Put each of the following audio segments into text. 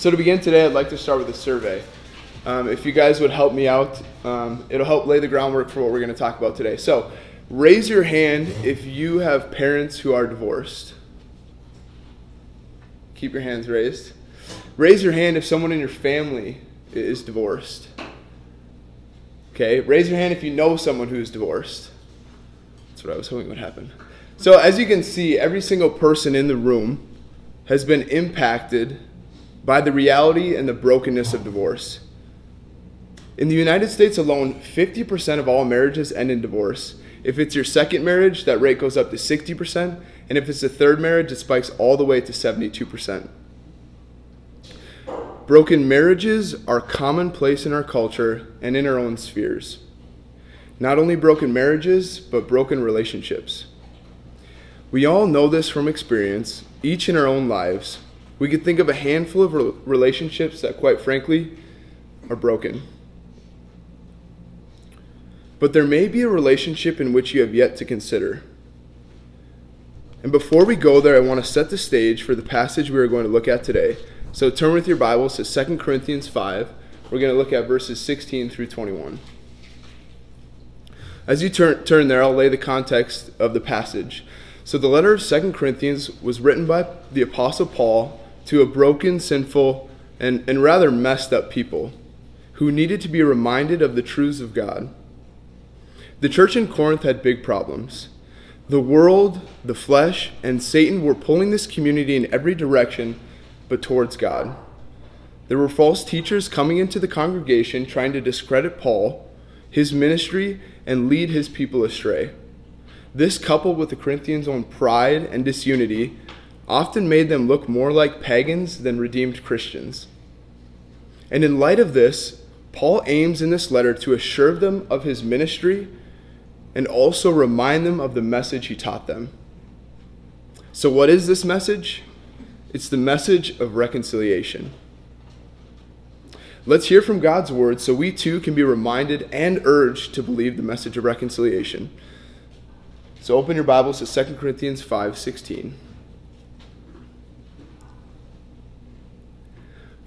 So to begin today, I'd like to start with a survey. Um, if you guys would help me out, um, it'll help lay the groundwork for what we're going to talk about today. So raise your hand if you have parents who are divorced. Keep your hands raised. Raise your hand if someone in your family is divorced. Okay, raise your hand if you know someone who is divorced. That's what I was hoping would happen. So, as you can see, every single person in the room has been impacted by the reality and the brokenness of divorce. In the United States alone, 50% of all marriages end in divorce. If it's your second marriage, that rate goes up to 60%, and if it's a third marriage, it spikes all the way to 72%. Broken marriages are commonplace in our culture and in our own spheres. Not only broken marriages, but broken relationships. We all know this from experience, each in our own lives. We could think of a handful of relationships that, quite frankly, are broken. But there may be a relationship in which you have yet to consider. And before we go there, I want to set the stage for the passage we are going to look at today. So turn with your Bibles to 2 Corinthians 5. We're going to look at verses 16 through 21. As you turn, turn there, I'll lay the context of the passage. So the letter of Second Corinthians was written by the Apostle Paul to a broken, sinful, and, and rather messed up people who needed to be reminded of the truths of God. The church in Corinth had big problems. The world, the flesh, and Satan were pulling this community in every direction but towards God. There were false teachers coming into the congregation trying to discredit Paul, his ministry, and lead his people astray. This, coupled with the Corinthians' own pride and disunity, often made them look more like pagans than redeemed Christians. And in light of this, Paul aims in this letter to assure them of his ministry and also remind them of the message he taught them. So, what is this message? It's the message of reconciliation. Let's hear from God's word so we too can be reminded and urged to believe the message of reconciliation. So open your Bibles to 2 Corinthians 5:16.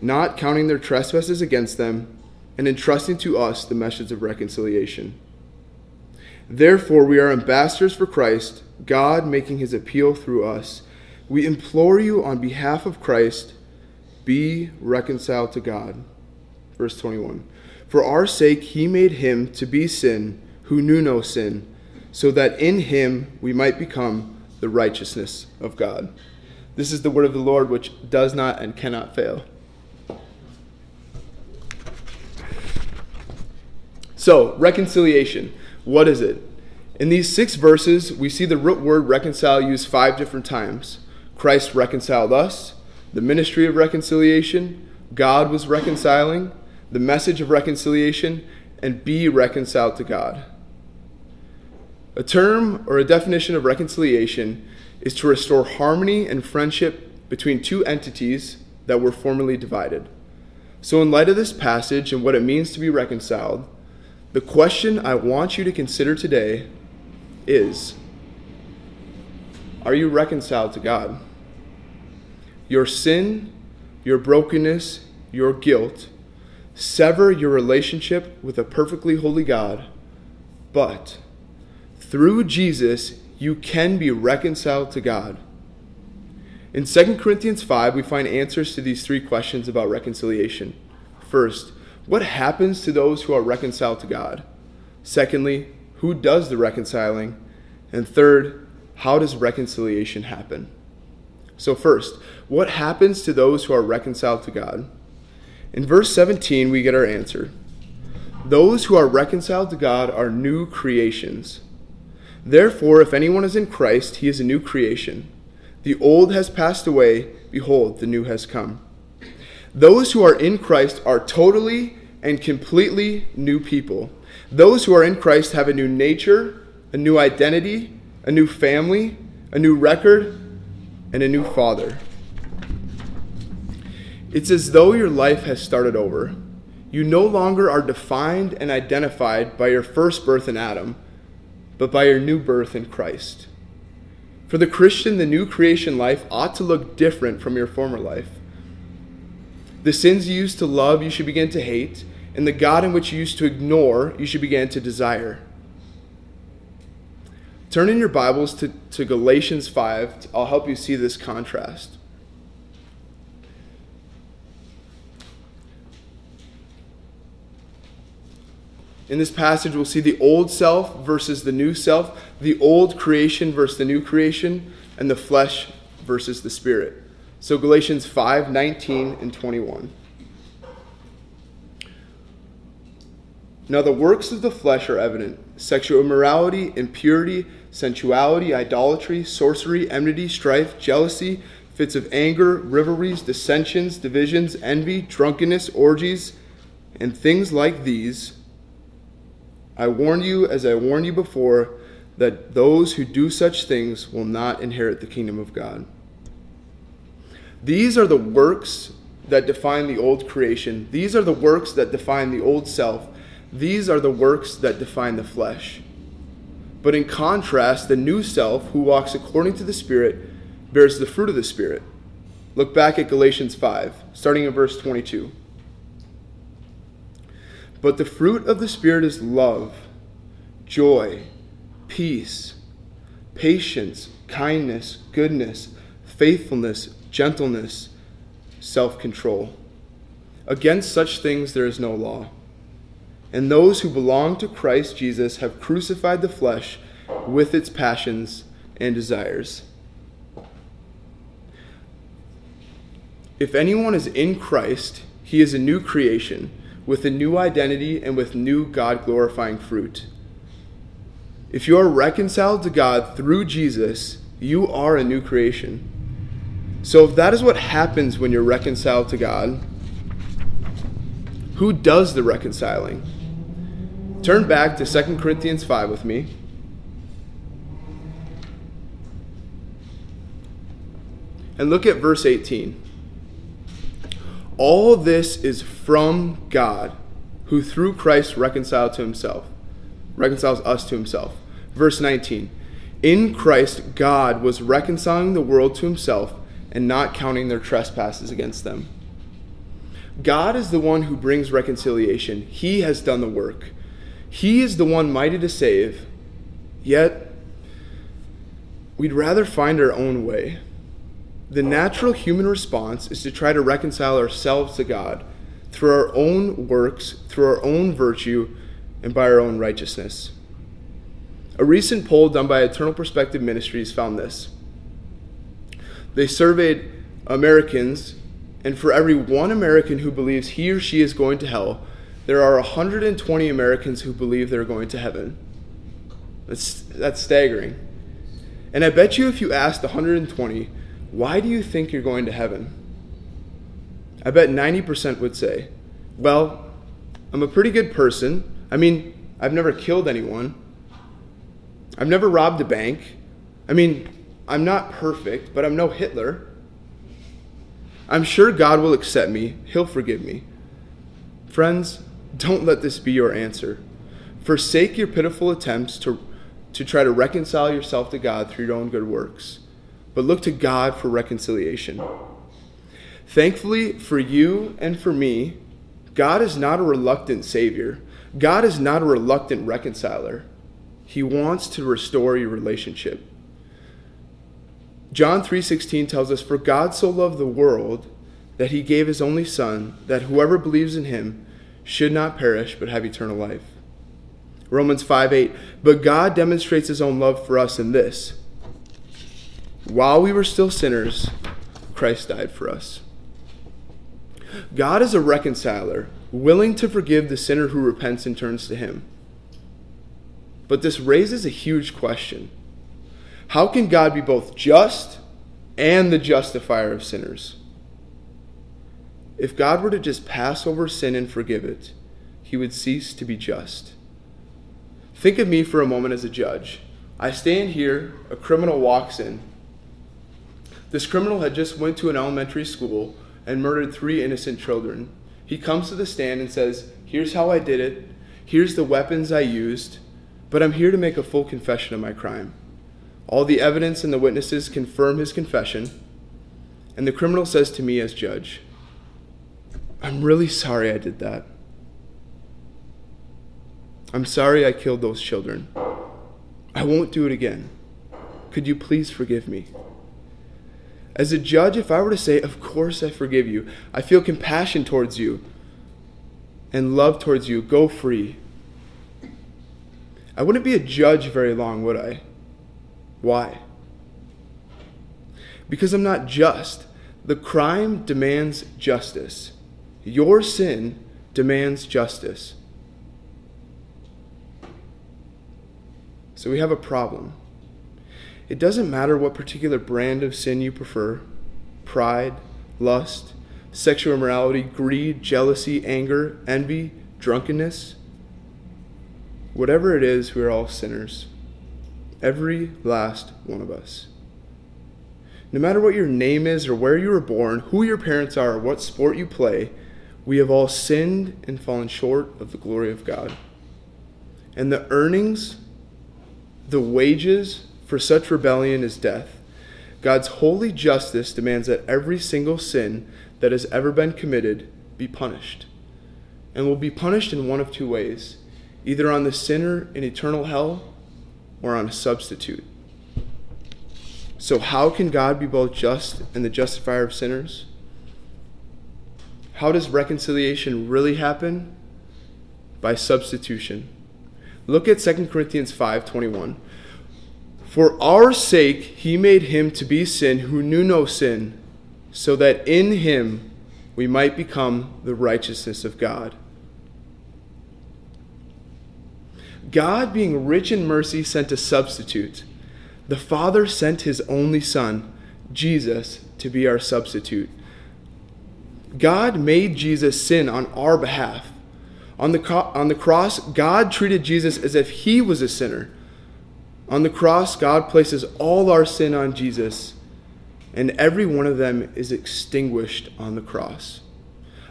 not counting their trespasses against them, and entrusting to us the message of reconciliation. Therefore, we are ambassadors for Christ, God making his appeal through us. We implore you on behalf of Christ, be reconciled to God. Verse 21. For our sake, he made him to be sin who knew no sin so that in him we might become the righteousness of God. This is the word of the Lord which does not and cannot fail. So, reconciliation. What is it? In these six verses, we see the root word reconcile used five different times. Christ reconciled us, the ministry of reconciliation, God was reconciling, the message of reconciliation, and be reconciled to God. A term or a definition of reconciliation is to restore harmony and friendship between two entities that were formerly divided. So, in light of this passage and what it means to be reconciled, the question I want you to consider today is Are you reconciled to God? Your sin, your brokenness, your guilt sever your relationship with a perfectly holy God, but through Jesus, you can be reconciled to God. In 2 Corinthians 5, we find answers to these three questions about reconciliation. First, what happens to those who are reconciled to God? Secondly, who does the reconciling? And third, how does reconciliation happen? So, first, what happens to those who are reconciled to God? In verse 17, we get our answer. Those who are reconciled to God are new creations. Therefore, if anyone is in Christ, he is a new creation. The old has passed away, behold, the new has come. Those who are in Christ are totally and completely new people. Those who are in Christ have a new nature, a new identity, a new family, a new record, and a new father. It's as though your life has started over. You no longer are defined and identified by your first birth in Adam, but by your new birth in Christ. For the Christian, the new creation life ought to look different from your former life. The sins you used to love, you should begin to hate, and the God in which you used to ignore, you should begin to desire. Turn in your Bibles to, to Galatians 5. I'll help you see this contrast. In this passage, we'll see the old self versus the new self, the old creation versus the new creation, and the flesh versus the spirit. So Galatians 5 19 and 21. Now the works of the flesh are evident sexual immorality, impurity, sensuality, idolatry, sorcery, enmity, strife, jealousy, fits of anger, rivalries, dissensions, divisions, envy, drunkenness, orgies, and things like these I warn you, as I warned you before, that those who do such things will not inherit the kingdom of God. These are the works that define the old creation. These are the works that define the old self. These are the works that define the flesh. But in contrast, the new self, who walks according to the Spirit, bears the fruit of the Spirit. Look back at Galatians 5, starting in verse 22. But the fruit of the Spirit is love, joy, peace, patience, kindness, goodness, faithfulness, gentleness, self control. Against such things there is no law. And those who belong to Christ Jesus have crucified the flesh with its passions and desires. If anyone is in Christ, he is a new creation with a new identity and with new God glorifying fruit. If you are reconciled to God through Jesus, you are a new creation. So, if that is what happens when you're reconciled to God, who does the reconciling? Turn back to 2 Corinthians 5 with me. And look at verse 18. All this is from God, who through Christ reconciled to himself, reconciles us to himself. Verse 19. In Christ, God was reconciling the world to himself and not counting their trespasses against them. God is the one who brings reconciliation. He has done the work. He is the one mighty to save. Yet, we'd rather find our own way. The natural human response is to try to reconcile ourselves to God through our own works, through our own virtue, and by our own righteousness. A recent poll done by Eternal Perspective Ministries found this. They surveyed Americans, and for every one American who believes he or she is going to hell, there are 120 Americans who believe they're going to heaven. That's, that's staggering. And I bet you if you asked 120, why do you think you're going to heaven? I bet 90% would say, Well, I'm a pretty good person. I mean, I've never killed anyone. I've never robbed a bank. I mean, I'm not perfect, but I'm no Hitler. I'm sure God will accept me, He'll forgive me. Friends, don't let this be your answer. Forsake your pitiful attempts to, to try to reconcile yourself to God through your own good works but look to God for reconciliation. Thankfully for you and for me, God is not a reluctant Savior. God is not a reluctant reconciler. He wants to restore your relationship. John 3:16 tells us for God so loved the world that he gave his only son that whoever believes in him should not perish but have eternal life. Romans 5:8 But God demonstrates his own love for us in this while we were still sinners, Christ died for us. God is a reconciler, willing to forgive the sinner who repents and turns to Him. But this raises a huge question How can God be both just and the justifier of sinners? if God were to just pass over sin and forgive it, he would cease to be just. Think of me for a moment as a judge. I stand here, a criminal walks in. This criminal had just went to an elementary school and murdered three innocent children. He comes to the stand and says, "Here's how I did it. Here's the weapons I used, but I'm here to make a full confession of my crime." All the evidence and the witnesses confirm his confession, and the criminal says to me as judge, I'm really sorry I did that. I'm sorry I killed those children. I won't do it again. Could you please forgive me? As a judge, if I were to say, Of course I forgive you, I feel compassion towards you and love towards you, go free. I wouldn't be a judge very long, would I? Why? Because I'm not just. The crime demands justice. Your sin demands justice. So we have a problem. It doesn't matter what particular brand of sin you prefer pride, lust, sexual immorality, greed, jealousy, anger, envy, drunkenness. Whatever it is, we are all sinners. Every last one of us. No matter what your name is or where you were born, who your parents are, or what sport you play, we have all sinned and fallen short of the glory of God. And the earnings the wages for such rebellion is death. God's holy justice demands that every single sin that has ever been committed be punished. And will be punished in one of two ways either on the sinner in eternal hell or on a substitute. So, how can God be both just and the justifier of sinners? How does reconciliation really happen? By substitution. Look at 2 Corinthians 5:21. For our sake he made him to be sin who knew no sin, so that in him we might become the righteousness of God. God, being rich in mercy, sent a substitute. The Father sent his only Son, Jesus, to be our substitute. God made Jesus sin on our behalf on the, on the cross, God treated Jesus as if he was a sinner. On the cross, God places all our sin on Jesus, and every one of them is extinguished on the cross.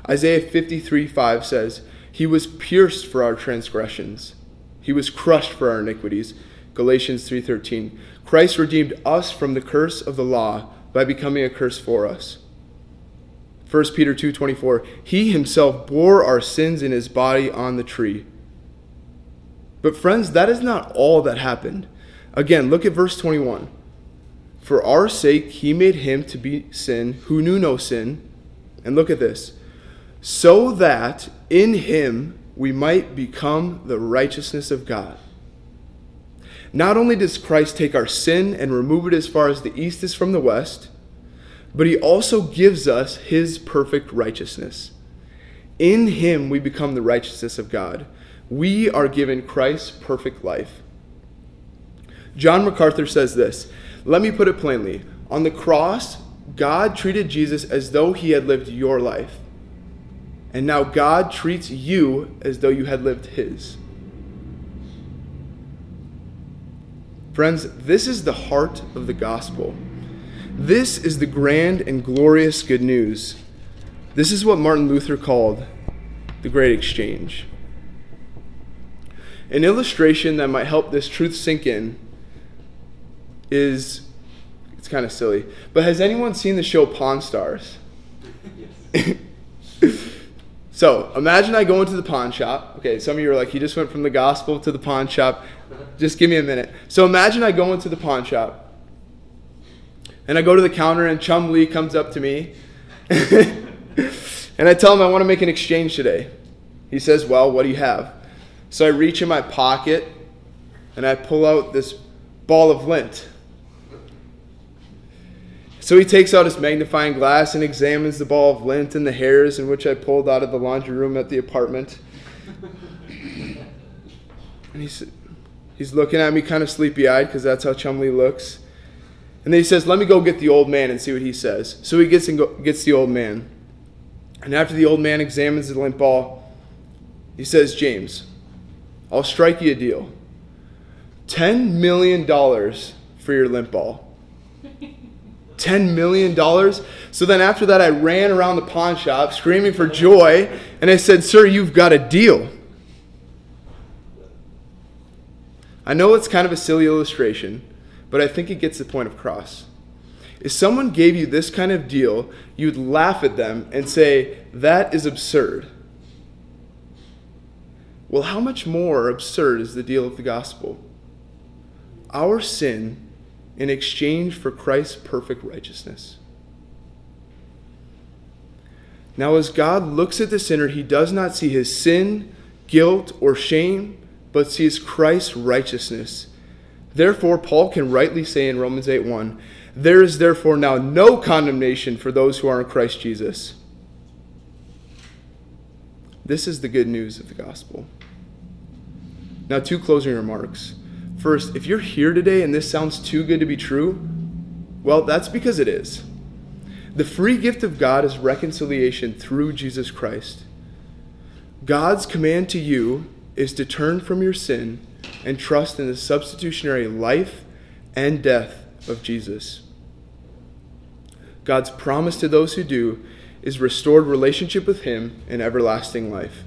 Isaiah 53 5 says, He was pierced for our transgressions, He was crushed for our iniquities. Galatians 3:13 Christ redeemed us from the curse of the law by becoming a curse for us. 1 Peter 2:24 He himself bore our sins in his body on the tree. But friends, that is not all that happened. Again, look at verse 21. For our sake he made him to be sin who knew no sin. And look at this. So that in him we might become the righteousness of God. Not only does Christ take our sin and remove it as far as the east is from the west, but he also gives us his perfect righteousness. In him we become the righteousness of God. We are given Christ's perfect life. John MacArthur says this Let me put it plainly. On the cross, God treated Jesus as though he had lived your life. And now God treats you as though you had lived his. Friends, this is the heart of the gospel. This is the grand and glorious good news. This is what Martin Luther called the Great Exchange. An illustration that might help this truth sink in is it's kind of silly, but has anyone seen the show Pawn Stars? so imagine I go into the pawn shop. Okay, some of you are like, he just went from the gospel to the pawn shop. Just give me a minute. So imagine I go into the pawn shop and I go to the counter, and Chumlee comes up to me. and I tell him I want to make an exchange today. He says, Well, what do you have? So I reach in my pocket and I pull out this ball of lint. So he takes out his magnifying glass and examines the ball of lint and the hairs in which I pulled out of the laundry room at the apartment. And he's, he's looking at me kind of sleepy eyed because that's how Chumlee looks. And then he says, Let me go get the old man and see what he says. So he gets and go, gets the old man. And after the old man examines the lint ball, he says, James, I'll strike you a deal. $10 million for your lint ball. $10 million. So then after that, I ran around the pawn shop screaming for joy, and I said, Sir, you've got a deal. I know it's kind of a silly illustration, but I think it gets the point across. If someone gave you this kind of deal, you'd laugh at them and say, That is absurd. Well, how much more absurd is the deal of the gospel? Our sin in exchange for Christ's perfect righteousness. Now, as God looks at the sinner, he does not see his sin, guilt, or shame, but sees Christ's righteousness. Therefore, Paul can rightly say in Romans 8 1, There is therefore now no condemnation for those who are in Christ Jesus. This is the good news of the gospel. Now, two closing remarks. First, if you're here today and this sounds too good to be true, well, that's because it is. The free gift of God is reconciliation through Jesus Christ. God's command to you is to turn from your sin and trust in the substitutionary life and death of Jesus. God's promise to those who do is restored relationship with Him and everlasting life.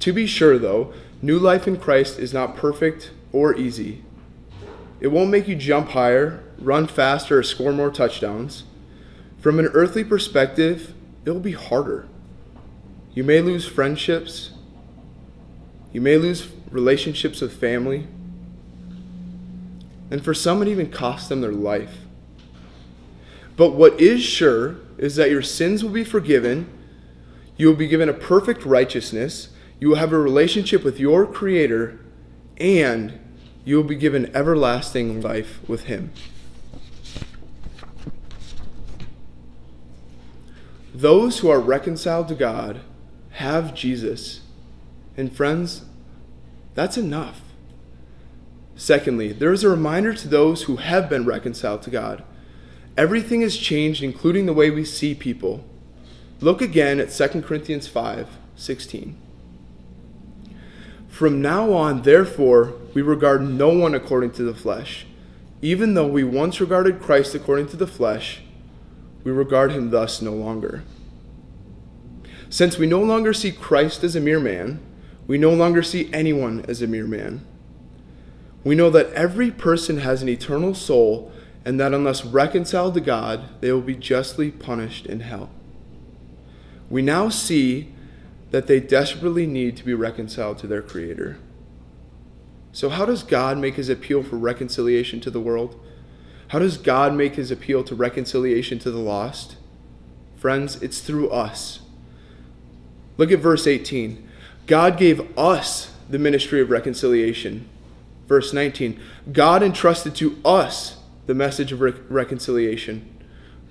To be sure, though, new life in Christ is not perfect or easy. It won't make you jump higher, run faster, or score more touchdowns. From an earthly perspective, it will be harder. You may lose friendships, you may lose relationships with family. And for some, it even costs them their life. But what is sure is that your sins will be forgiven. You will be given a perfect righteousness. You will have a relationship with your Creator. And you will be given everlasting life with Him. Those who are reconciled to God have Jesus and friends, that's enough. Secondly, there is a reminder to those who have been reconciled to God. Everything has changed, including the way we see people. Look again at 2 Corinthians 5 16. From now on, therefore, we regard no one according to the flesh. Even though we once regarded Christ according to the flesh, we regard him thus no longer. Since we no longer see Christ as a mere man, we no longer see anyone as a mere man. We know that every person has an eternal soul, and that unless reconciled to God, they will be justly punished in hell. We now see that they desperately need to be reconciled to their Creator. So, how does God make his appeal for reconciliation to the world? How does God make his appeal to reconciliation to the lost? Friends, it's through us. Look at verse 18. God gave us the ministry of reconciliation. Verse 19 God entrusted to us the message of re- reconciliation.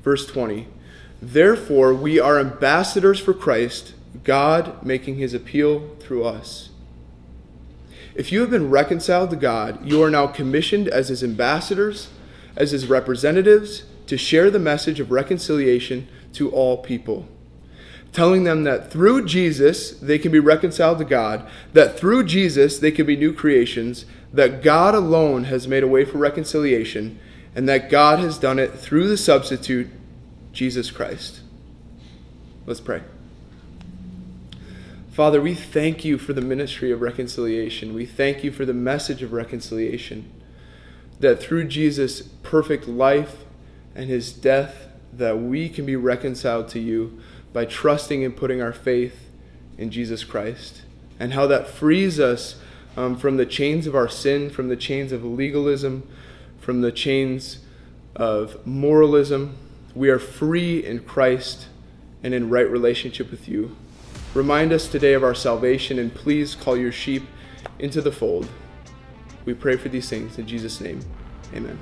Verse 20 Therefore, we are ambassadors for Christ, God making his appeal through us. If you have been reconciled to God, you are now commissioned as his ambassadors, as his representatives, to share the message of reconciliation to all people telling them that through Jesus they can be reconciled to God, that through Jesus they can be new creations, that God alone has made a way for reconciliation, and that God has done it through the substitute, Jesus Christ. Let's pray. Father, we thank you for the ministry of reconciliation. We thank you for the message of reconciliation. That through Jesus' perfect life and his death, that we can be reconciled to you by trusting and putting our faith in Jesus Christ, and how that frees us um, from the chains of our sin, from the chains of legalism, from the chains of moralism. We are free in Christ and in right relationship with you. Remind us today of our salvation and please call your sheep into the fold. We pray for these things in Jesus' name. Amen.